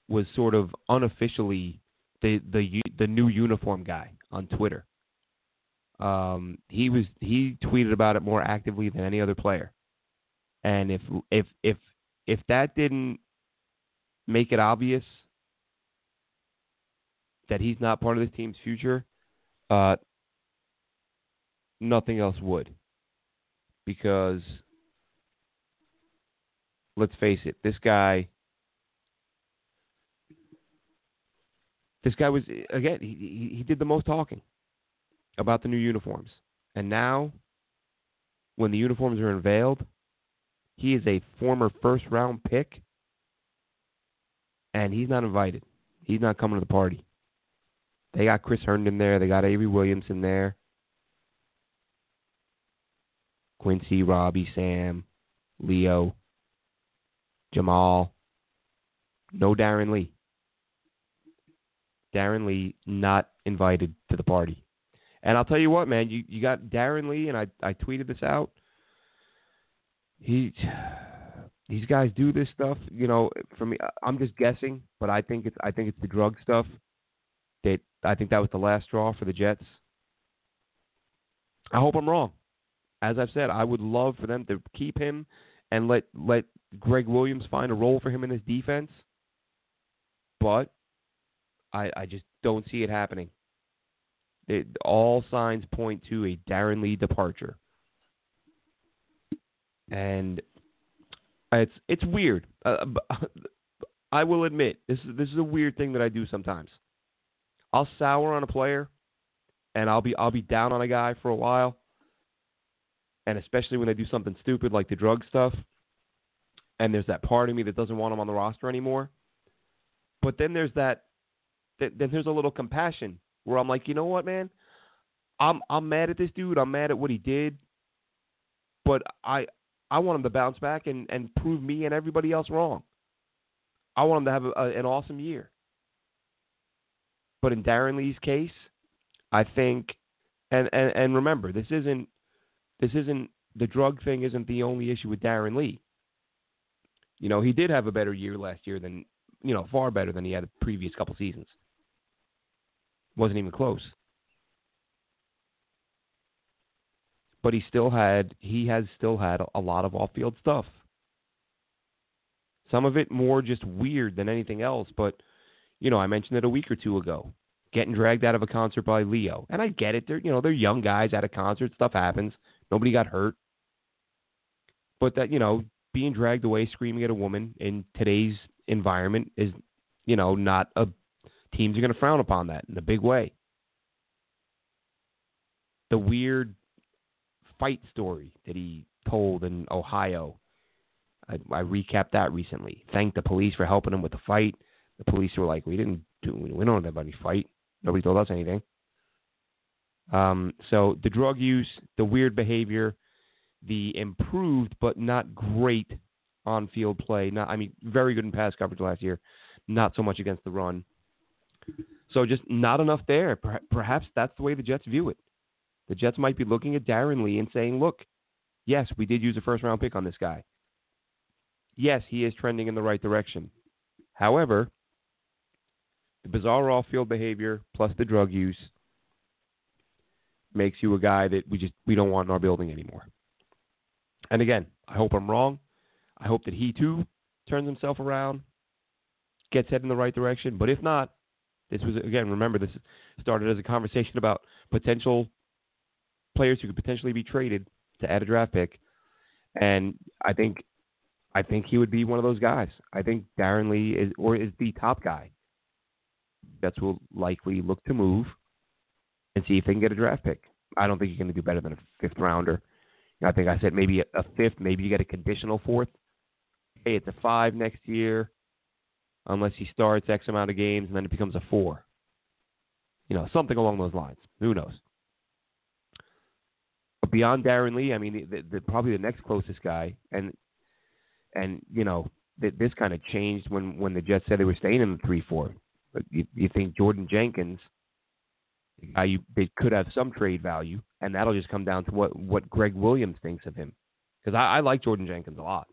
was sort of unofficially the the the new uniform guy on Twitter. Um, he was he tweeted about it more actively than any other player. And if if if if that didn't make it obvious that he's not part of this team's future, uh, nothing else would. Because let's face it, this guy this guy was again he he did the most talking about the new uniforms. And now when the uniforms are unveiled, he is a former first round pick, and he's not invited. He's not coming to the party. They got Chris Herndon there. They got Avery Williamson there. Quincy, Robby, Sam, Leo, Jamal. No Darron Lee. Darron Lee not invited to the party. And I'll tell you what, man, you, you got Darron Lee, and I, I tweeted this out he these guys do this stuff. You know, for me, I'm just guessing, but I think it's I think it's the drug stuff. That I think that was the last straw for the Jets. I hope I'm wrong. As I've said, I would love for them to keep him and let let Gregg Williams find a role for him in this defense. But I I just don't see it happening. It, all signs point to a Darron Lee departure and it's it's weird. Uh, I will admit this is this is a weird thing that I do sometimes. I'll sour on a player, and I'll be I'll be down on a guy for a while, and especially when they do something stupid like the drug stuff. And there's that part of me that doesn't want him on the roster anymore. But then there's that, then there's a little compassion where I'm like, you know what, man, I'm I'm mad at this dude. I'm mad at what he did. But I I want him to bounce back and, and prove me and everybody else wrong. I want him to have a, a, an awesome year. But in Darron Lee's case, I think, and, and, and remember, this isn't this isn't the drug thing isn't the only issue with Darron Lee. You know, he did have a better year last year than you know far better than he had the previous couple seasons. Wasn't even close. But he still had he has still had a lot of off-field stuff. Some of it more just weird than anything else, but you know, I mentioned it a week or two ago. Getting dragged out of a concert by Leo. And I get it. They're you know, they're young guys at a concert, stuff happens. Nobody got hurt. But that, you know, being dragged away screaming at a woman in today's environment is, you know, not a teams are going to frown upon that in a big way. The weird fight story that he told in Ohio. I, I recapped that recently. Thanked the police for helping him with the fight. The police were like, "We didn't do. We don't have any fight. Nobody told us anything." Um, so the drug use, the weird behavior, the improved but not great on-field play. Not, I mean, very good in pass coverage last year. Not so much against the run. So just not enough there. Perhaps that's the way the Jets view it. The Jets might be looking at Darron Lee and saying, "Look, yes, we did use a first-round pick on this guy. Yes, he is trending in the right direction. However, the bizarre off-field behavior plus the drug use makes you a guy that we just we don't want in our building anymore." And again, I hope I'm wrong. I hope that he too turns himself around, gets head in the right direction. But if not, this was again, remember this started as a conversation about potential players who could potentially be traded to add a draft pick. And I think I think he would be one of those guys. I think Darron Lee is or is the top guy. Jets will likely look to move and see if they can get a draft pick. I don't think you're going to do better than a fifth rounder. I think I said maybe a fifth, maybe you get a conditional fourth. Hey, it's a five next year, unless he starts X amount of games, and then it becomes a four. You know, something along those lines. Who knows? Beyond Darron Lee, I mean, the, the, probably the next closest guy, and and you know, th- this kind of changed when when the Jets said they were staying in the three four. But you, you think Jordan Jenkins uh, you, they could have some trade value, and that'll just come down to what what Gregg Williams thinks of him. Because I, I like Jordan Jenkins a lot.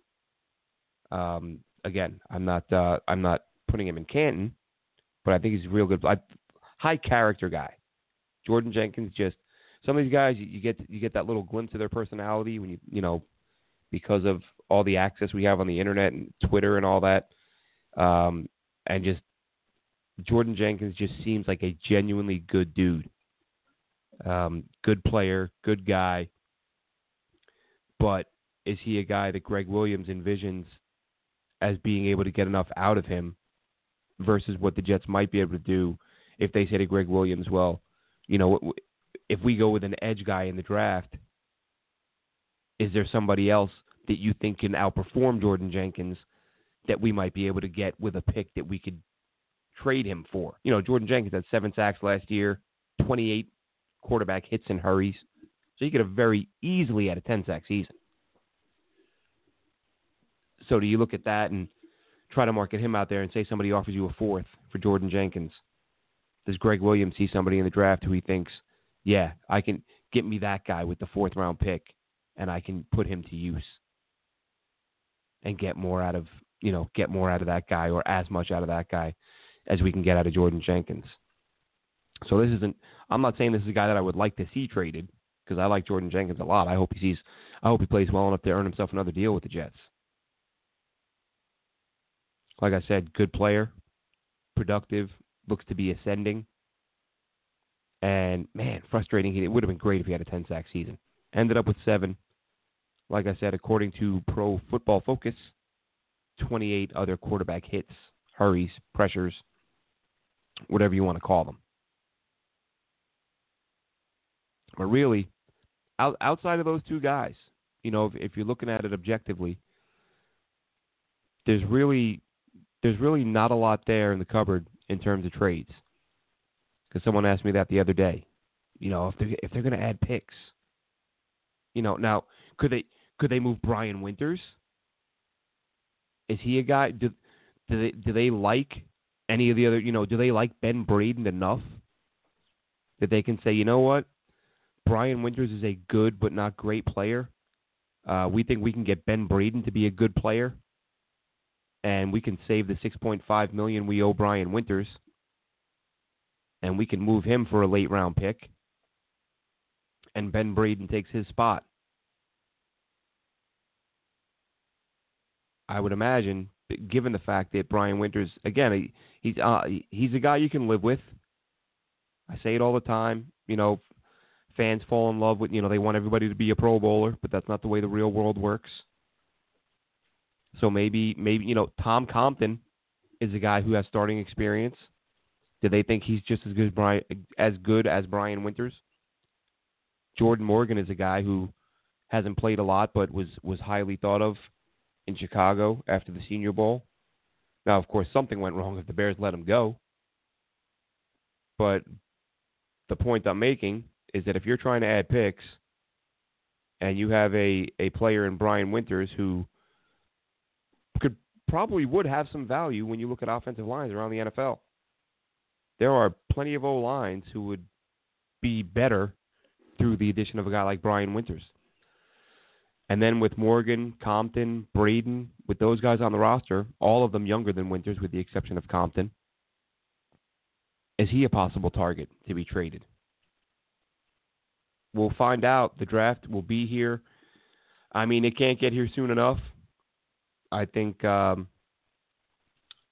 Um, again, I'm not uh, I'm not putting him in Canton, but I think he's a real good, I, high character guy. Jordan Jenkins just some of these guys you, get you get that little glimpse of their personality when you you know because of all the access we have on the internet and Twitter and all that, um, and just Jordan Jenkins just seems like a genuinely good dude. Um, good player, good guy. But is he a guy that Gregg Williams envisions as being able to get enough out of him versus what the Jets might be able to do if they say to Gregg Williams, well, you know, if we go with an edge guy in the draft, is there somebody else that you think can outperform Jordan Jenkins that we might be able to get with a pick that we could trade him for. You know, Jordan Jenkins had seven sacks last year, 28 quarterback hits and hurries. So you could have very easily had a 10 sack season. So do you look at that and try to market him out there and say somebody offers you a fourth for Jordan Jenkins? Does Gregg Williams see somebody in the draft who he thinks, yeah, I can get me that guy with the fourth round pick and I can put him to use and get more out of you know, get more out of that guy or as much out of that guy as we can get out of Jordan Jenkins. So this isn't. I'm not saying this is a guy that I would like to see traded because I like Jordan Jenkins a lot. I hope he sees. I hope he plays well enough to earn himself another deal with the Jets. Like I said, good player, productive, looks to be ascending. And man, frustrating. It would have been great if he had a 10 sack season. Ended up with seven. Like I said, according to Pro Football Focus, 28 other quarterback hits, hurries, pressures, whatever you want to call them. But really, out, outside of those two guys, you know, if, if you're looking at it objectively, there's really there's really not a lot there in the cupboard in terms of trades. Because someone asked me that the other day. You know, if they if they're going to add picks, you know, now could they could they move Brian Winters? Is he a guy? Do do they do they like any of the other? You know, do they like Ben Braden enough that they can say, you know what, Brian Winters is a good but not great player. Uh, we think we can get Ben Braden to be a good player, and we can save the 6.5 million we owe Brian Winters. And we can move him for a late round pick, and Ben Braden takes his spot. I would imagine, given the fact that Brian Winters, again, he, he's uh, he's a guy you can live with. I say it all the time. You know, fans fall in love with, you know, they want everybody to be a Pro Bowler, but that's not the way the real world works. So maybe, maybe you know, Tom Compton is a guy who has starting experience. Do they think he's just as good as Brian, as good as Brian Winters? Jordan Morgan is a guy who hasn't played a lot, but was was highly thought of in Chicago after the Senior Bowl. Now, of course, something went wrong if the Bears let him go. But the point I'm making is that if you're trying to add picks and you have a, a player in Brian Winters who could probably would have some value when you look at offensive lines around the NFL. There are plenty of O lines who would be better through the addition of a guy like Brian Winters. And then with Morgan, Compton, Braden, with those guys on the roster, all of them younger than Winters with the exception of Compton, is he a possible target to be traded? We'll find out. The draft will be here. I mean, it can't get here soon enough. I think um,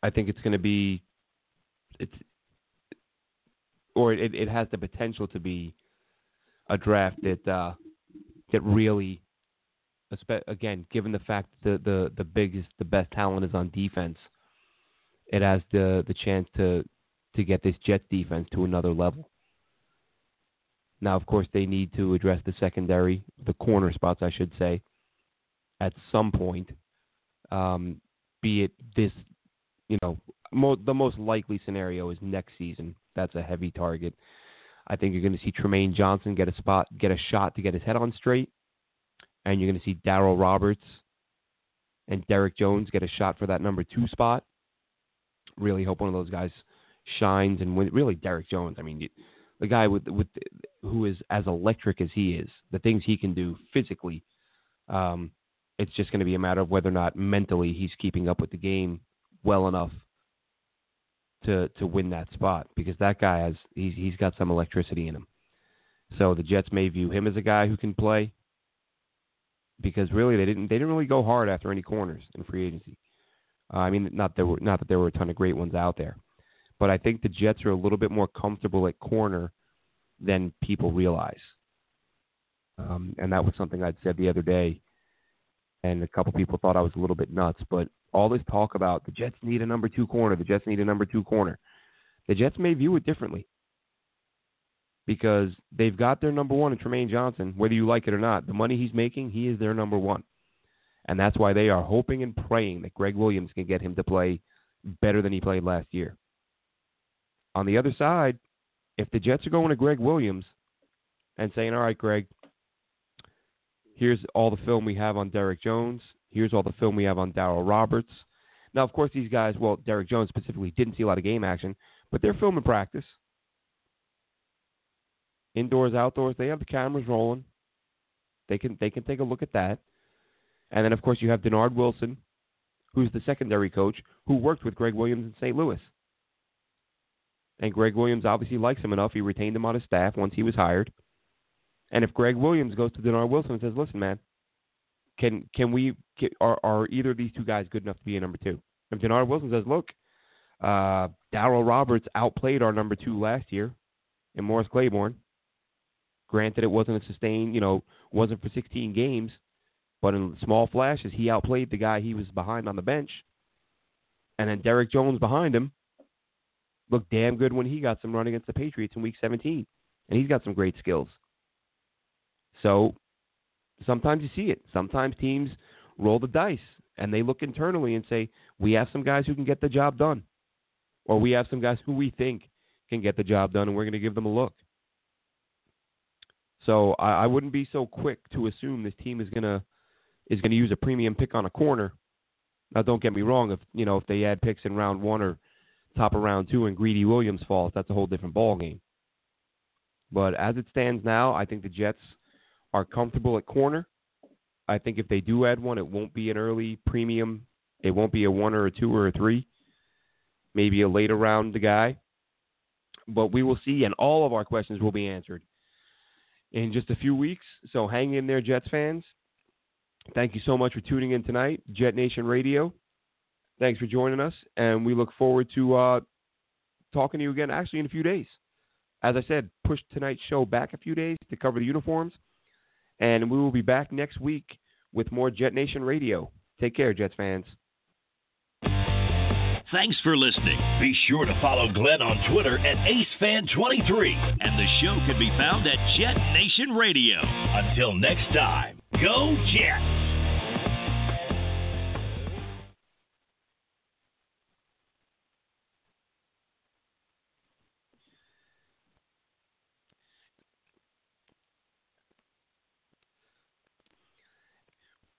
I think it's going to be it's or it, it has the potential to be a draft that uh, that really again given the fact that the, the the biggest the best talent is on defense it has the the chance to to get this Jets defense to another level. Now, of course, they need to address the secondary, the corner spots, I should say, at some point um, be it this, you know, mo- the most likely scenario is next season. That's a heavy target. I think you're going to see Trumaine Johnson get a spot, get a shot to get his head on straight, and you're going to see Darryl Roberts and Derrick Jones get a shot for that number two spot. Really hope one of those guys shines and win. Really, Derrick Jones. I mean, the guy with with who is as electric as he is, the things he can do physically. Um, it's just going to be a matter of whether or not mentally he's keeping up with the game well enough to to win that spot because that guy has he's he's got some electricity in him. So the Jets may view him as a guy who can play because really they didn't they didn't really go hard after any corners in free agency. Uh, I mean, not there were not that there were a ton of great ones out there, but I think the Jets are a little bit more comfortable at corner than people realize. Um, and that was something I'd said the other day and a couple people thought I was a little bit nuts. But all this talk about the Jets need a number two corner, the Jets need a number two corner, the Jets may view it differently because they've got their number one in Trumaine Johnson, whether you like it or not. The money he's making, he is their number one. And that's why they are hoping and praying that Gregg Williams can get him to play better than he played last year. On the other side, if the Jets are going to Gregg Williams and saying, all right, Greg, Here's all the film we have on Derrick Jones. Here's all the film we have on Darryl Roberts. Now, of course, these guys, well, Derrick Jones specifically, didn't see a lot of game action, but they're filming practice. Indoors, outdoors, they have the cameras rolling. They can they can take a look at that. And then, of course, you have Dennard Wilson, who's the secondary coach, who worked with Gregg Williams in St. Louis. And Gregg Williams obviously likes him enough. He retained him on his staff once he was hired. And if Gregg Williams goes to Dennard Wilson and says, "Listen, man, can can we get, are are either of these two guys good enough to be a number two? If Dennard Wilson says, "Look, uh, Darryl Roberts outplayed our number two last year and Morris Claiborne. Granted, it wasn't a sustained, you know, wasn't for 16 games, but in small flashes, he outplayed the guy he was behind on the bench. And then Derrick Jones behind him looked damn good when he got some run against the Patriots in Week 17, and he's got some great skills. So sometimes you see it. Sometimes teams roll the dice and they look internally and say, we have some guys who can get the job done. Or we have some guys who we think can get the job done and we're going to give them a look. So I, I wouldn't be so quick to assume this team is gonna is gonna use a premium pick on a corner. Now don't get me wrong, if you know, if they add picks in round one or top of round two and Greedy Williams falls, that's a whole different ball game. But as it stands now, I think the Jets are comfortable at corner. I think if they do add one, it won't be an early premium. It won't be a one or a two or a three. Maybe a later round guy. but we will see, and all of our questions will be answered in just a few weeks. So hang in there, Jets fans. Thank you so much for tuning in tonight, JetNation Radio. Thanks for joining us, and we look forward to uh, talking to you again actually in a few days. As I said, push tonight's show back a few days to cover the uniforms, and we will be back next week with more JetNation Radio. Take care, Jets fans. Thanks for listening. Be sure to follow Glenn on Twitter at AceFan23. And the show can be found at Jet Nation Radio. Until next time, go Jets!